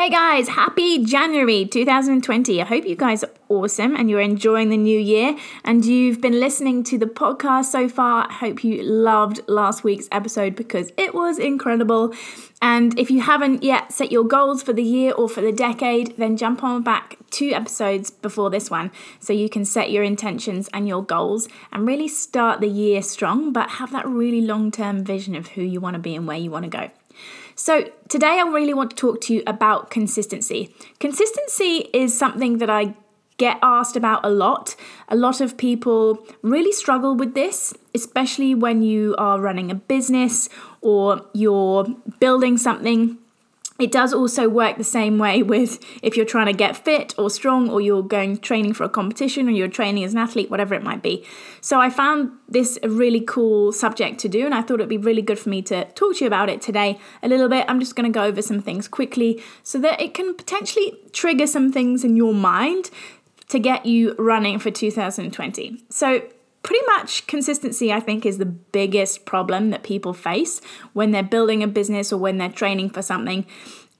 Hey guys, happy January 2020. I hope you guys are awesome and you're enjoying the new year and you've been listening to the podcast so far. I hope you loved last week's episode because it was incredible. And if you haven't yet set your goals for the year or for the decade, then jump on back two episodes before this one so you can set your intentions and your goals and really start the year strong, but have that really long term vision of who you want to be and where you want to go. So, today I really want to talk to you about consistency. Consistency is something that I get asked about a lot. A lot of people really struggle with this, especially when you are running a business or you're building something it does also work the same way with if you're trying to get fit or strong or you're going training for a competition or you're training as an athlete, whatever it might be. So I found this a really cool subject to do and I thought it'd be really good for me to talk to you about it today a little bit. I'm just going to go over some things quickly so that it can potentially trigger some things in your mind to get you running for 2020. So pretty much consistency i think is the biggest problem that people face when they're building a business or when they're training for something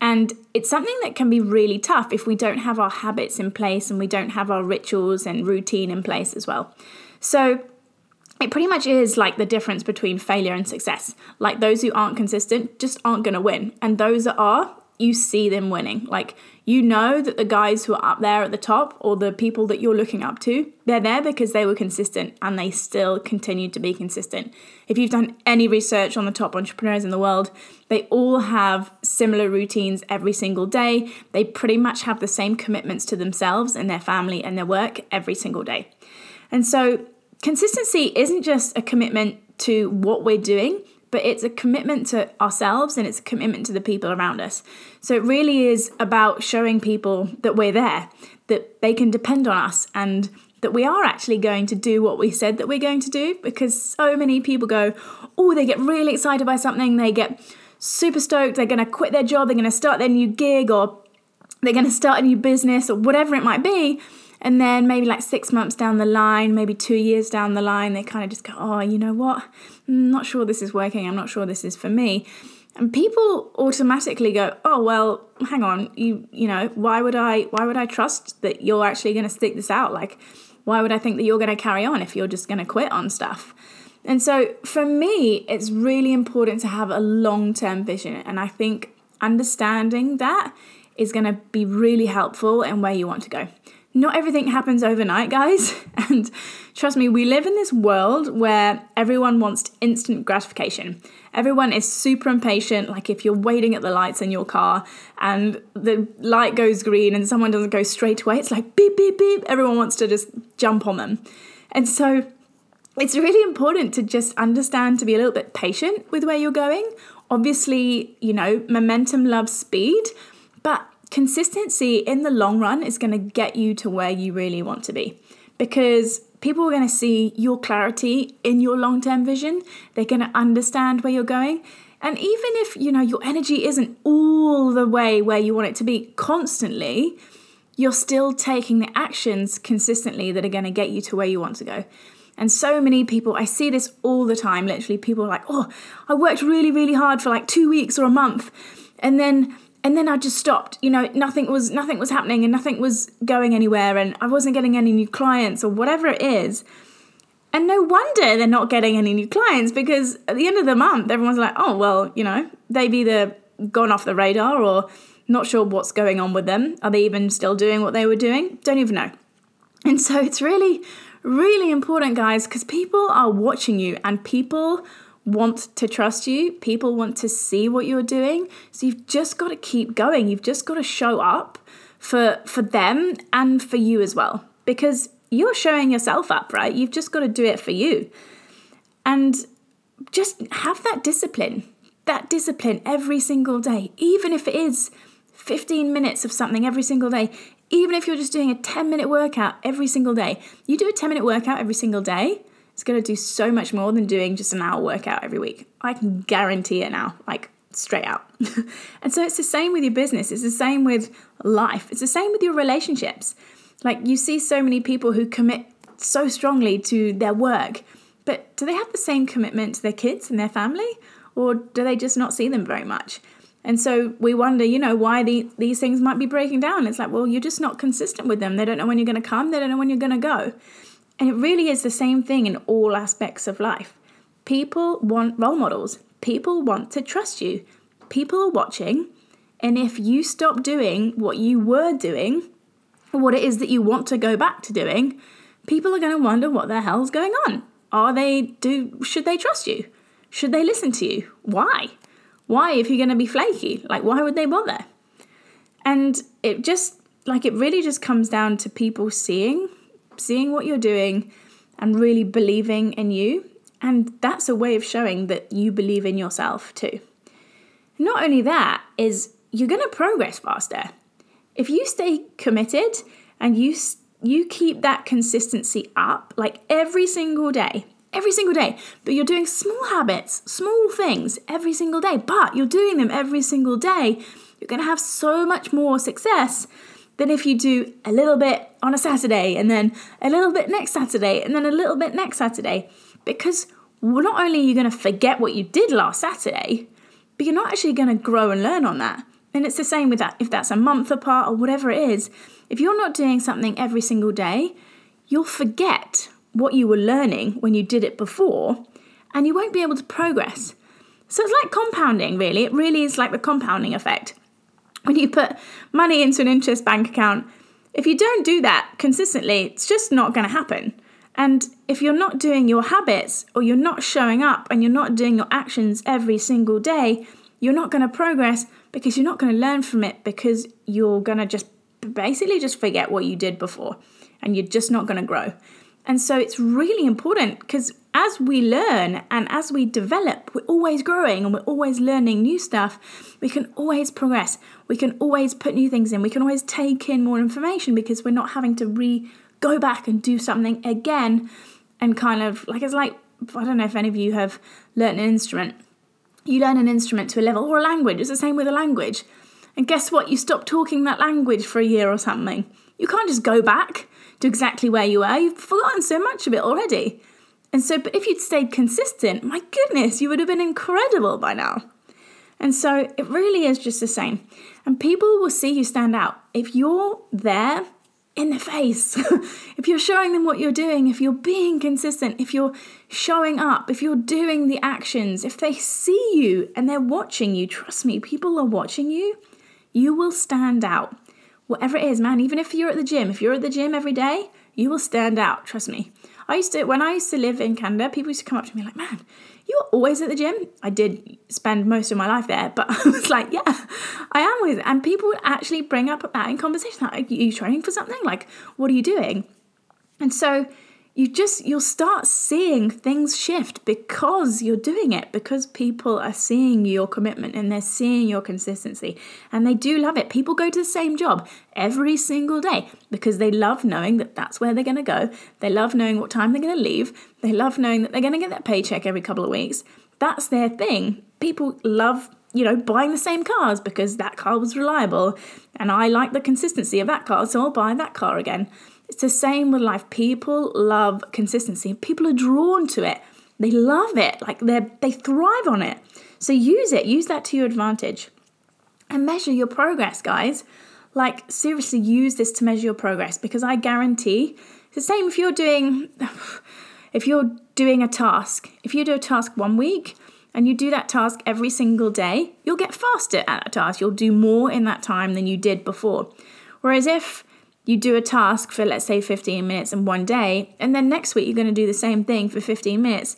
and it's something that can be really tough if we don't have our habits in place and we don't have our rituals and routine in place as well so it pretty much is like the difference between failure and success. Like those who aren't consistent just aren't going to win. And those that are, you see them winning. Like you know that the guys who are up there at the top or the people that you're looking up to, they're there because they were consistent and they still continue to be consistent. If you've done any research on the top entrepreneurs in the world, they all have similar routines every single day. They pretty much have the same commitments to themselves and their family and their work every single day. And so consistency isn't just a commitment to what we're doing, but it's a commitment to ourselves and it's a commitment to the people around us. So it really is about showing people that we're there, that they can depend on us, and that we are actually going to do what we said that we're going to do because so many people go, oh, they get really excited by something, they get super stoked, they're going to quit their job, they're going to start their new gig, or they're going to start a new business, or whatever it might be. And then maybe like six months down the line, maybe two years down the line, they kind of just go, oh, you know what? I'm not sure this is working. I'm not sure this is for me. And people automatically go, oh well, hang on, you you know, why would I why would I trust that you're actually going to stick this out? Like, why would I think that you're going to carry on if you're just going to quit on stuff? And so for me, it's really important to have a long term vision. And I think understanding that is going to be really helpful in where you want to go not everything happens overnight, guys. And trust me, we live in this world where everyone wants instant gratification. Everyone is super impatient. Like if you're waiting at the lights in your car and the light goes green and someone doesn't go straight away, it's like beep, beep, beep. Everyone wants to just jump on them. And so it's really important to just understand to be a little bit patient with where you're going. Obviously, you know, momentum loves speed, but consistency in the long run is going to get you to where you really want to be because people are going to see your clarity in your long-term vision they're going to understand where you're going and even if you know your energy isn't all the way where you want it to be constantly you're still taking the actions consistently that are going to get you to where you want to go and so many people, I see this all the time. Literally, people are like, oh, I worked really, really hard for like two weeks or a month. And then and then I just stopped. You know, nothing was nothing was happening and nothing was going anywhere and I wasn't getting any new clients or whatever it is. And no wonder they're not getting any new clients because at the end of the month everyone's like, "Oh, well, you know, they've either gone off the radar or not sure what's going on with them. Are they even still doing what they were doing? Don't even know." And so it's really really important guys because people are watching you and people want to trust you, people want to see what you're doing. So you've just got to keep going. You've just got to show up for for them and for you as well because you're showing yourself up, right? You've just got to do it for you. And just have that discipline, that discipline every single day, even if it is 15 minutes of something every single day, even if you're just doing a 10 minute workout every single day. You do a 10 minute workout every single day, it's going to do so much more than doing just an hour workout every week. I can guarantee it now, like straight out. and so it's the same with your business, it's the same with life, it's the same with your relationships. Like you see so many people who commit so strongly to their work, but do they have the same commitment to their kids and their family? Or do they just not see them very much? And so we wonder, you know, why the, these things might be breaking down. It's like, well, you're just not consistent with them. They don't know when you're going to come, they don't know when you're going to go. And it really is the same thing in all aspects of life. People want role models, people want to trust you, people are watching. And if you stop doing what you were doing, what it is that you want to go back to doing, people are going to wonder what the hell's going on. Are they do should they trust you? Should they listen to you? Why? Why if you're going to be flaky? Like why would they bother? And it just like it really just comes down to people seeing seeing what you're doing and really believing in you. And that's a way of showing that you believe in yourself too. Not only that is you're going to progress faster. If you stay committed and you you keep that consistency up like every single day, every single day, but you're doing small habits, small things every single day, but you're doing them every single day, you're going to have so much more success than if you do a little bit on a Saturday and then a little bit next Saturday and then a little bit next Saturday. Because not only are you going to forget what you did last Saturday, but you're not actually going to grow and learn on that. And it's the same with that. If that's a month apart or whatever it is, if you're not doing something every single day, you'll forget what you were learning when you did it before and you won't be able to progress. So it's like compounding, really. It really is like the compounding effect. When you put money into an interest bank account, if you don't do that consistently, it's just not going to happen. And if you're not doing your habits or you're not showing up and you're not doing your actions every single day, you're not going to progress because you're not going to learn from it because you're going to just basically just forget what you did before and you're just not going to grow. And so it's really important because as we learn and as we develop, we're always growing and we're always learning new stuff. We can always progress. We can always put new things in. We can always take in more information because we're not having to re go back and do something again and kind of like it's like I don't know if any of you have learned an instrument you learn an instrument to a level or a language. It's the same with a language. And guess what? You stop talking that language for a year or something. You can't just go back to exactly where you were. You've forgotten so much of it already. And so, but if you'd stayed consistent, my goodness, you would have been incredible by now. And so it really is just the same. And people will see you stand out. If you're there in the face. if you're showing them what you're doing, if you're being consistent, if you're showing up, if you're doing the actions, if they see you and they're watching you, trust me, people are watching you, you will stand out. Whatever it is, man, even if you're at the gym, if you're at the gym every day, you will stand out, trust me. I used to, when I used to live in Canada, people used to come up to me like, man, you are always at the gym. I did spend most of my life there, but I was like, yeah, I am always. And people would actually bring up that in conversation. Like, are you training for something? Like, what are you doing? And so you just you'll start seeing things shift because you're doing it because people are seeing your commitment and they're seeing your consistency and they do love it. People go to the same job every single day because they love knowing that that's where they're going to go. They love knowing what time they're going to leave. They love knowing that they're going to get that paycheck every couple of weeks. That's their thing. People love you know, buying the same cars because that car was reliable and I like the consistency of that car, so I'll buy that car again. It's the same with life. People love consistency. People are drawn to it. They love it. Like they they thrive on it. So use it. Use that to your advantage. And measure your progress, guys. Like seriously use this to measure your progress because I guarantee it's the same if you're doing if you're doing a task. If you do a task one week, and you do that task every single day, you'll get faster at that task. You'll do more in that time than you did before. Whereas if you do a task for, let's say, 15 minutes in one day, and then next week you're going to do the same thing for 15 minutes,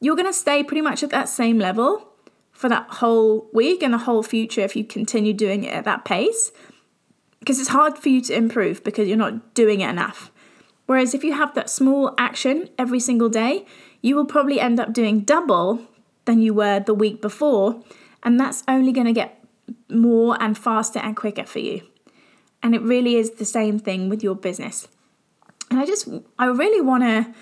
you're going to stay pretty much at that same level for that whole week and the whole future if you continue doing it at that pace. Because it's hard for you to improve because you're not doing it enough. Whereas if you have that small action every single day, you will probably end up doing double than you were the week before. And that's only going to get more and faster and quicker for you. And it really is the same thing with your business. And I just, I really want to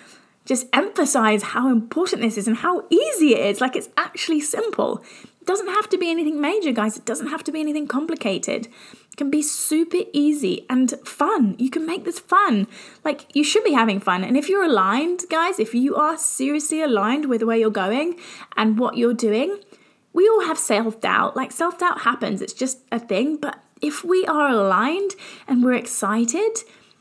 just emphasize how important this is and how easy it is. Like it's actually simple. It doesn't have to be anything major, guys. It doesn't have to be anything complicated. It can be super easy and fun. You can make this fun. Like you should be having fun. And if you're aligned, guys, if you are seriously aligned with where you're going and what you're doing, we all have self doubt. Like self doubt happens, it's just a thing. But if we are aligned and we're excited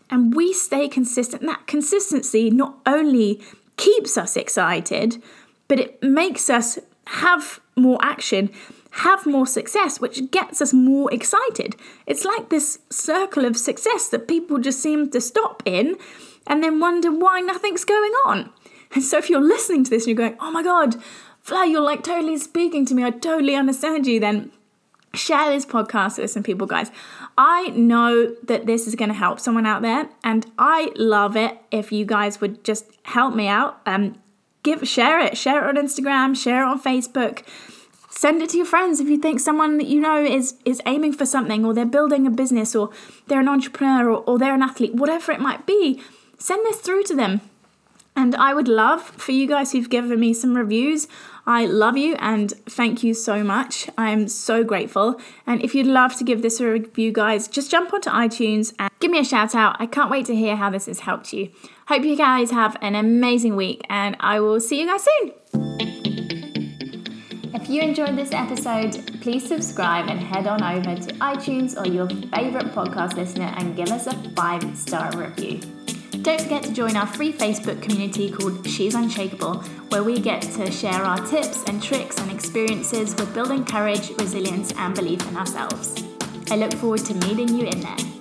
and we stay consistent, that consistency not only keeps us excited, but it makes us have more action, have more success, which gets us more excited. It's like this circle of success that people just seem to stop in and then wonder why nothing's going on. And so if you're listening to this and you're going, oh my God, Fly, you're like totally speaking to me, I totally understand you, then share this podcast with some people, guys. I know that this is going to help someone out there, and I love it if you guys would just help me out. Um, give share it, share it on Instagram, share it on Facebook. Send it to your friends if you think someone that you know is is aiming for something, or they're building a business, or they're an entrepreneur, or, or they're an athlete, whatever it might be. Send this through to them. And I would love for you guys who've given me some reviews. I love you and thank you so much. I'm so grateful. And if you'd love to give this a review, guys, just jump onto iTunes and give me a shout out. I can't wait to hear how this has helped you. Hope you guys have an amazing week and I will see you guys soon. If you enjoyed this episode, please subscribe and head on over to iTunes or your favorite podcast listener and give us a five star review. Don't forget to join our free Facebook community called She's Unshakable, where we get to share our tips and tricks and experiences with building courage, resilience, and belief in ourselves. I look forward to meeting you in there.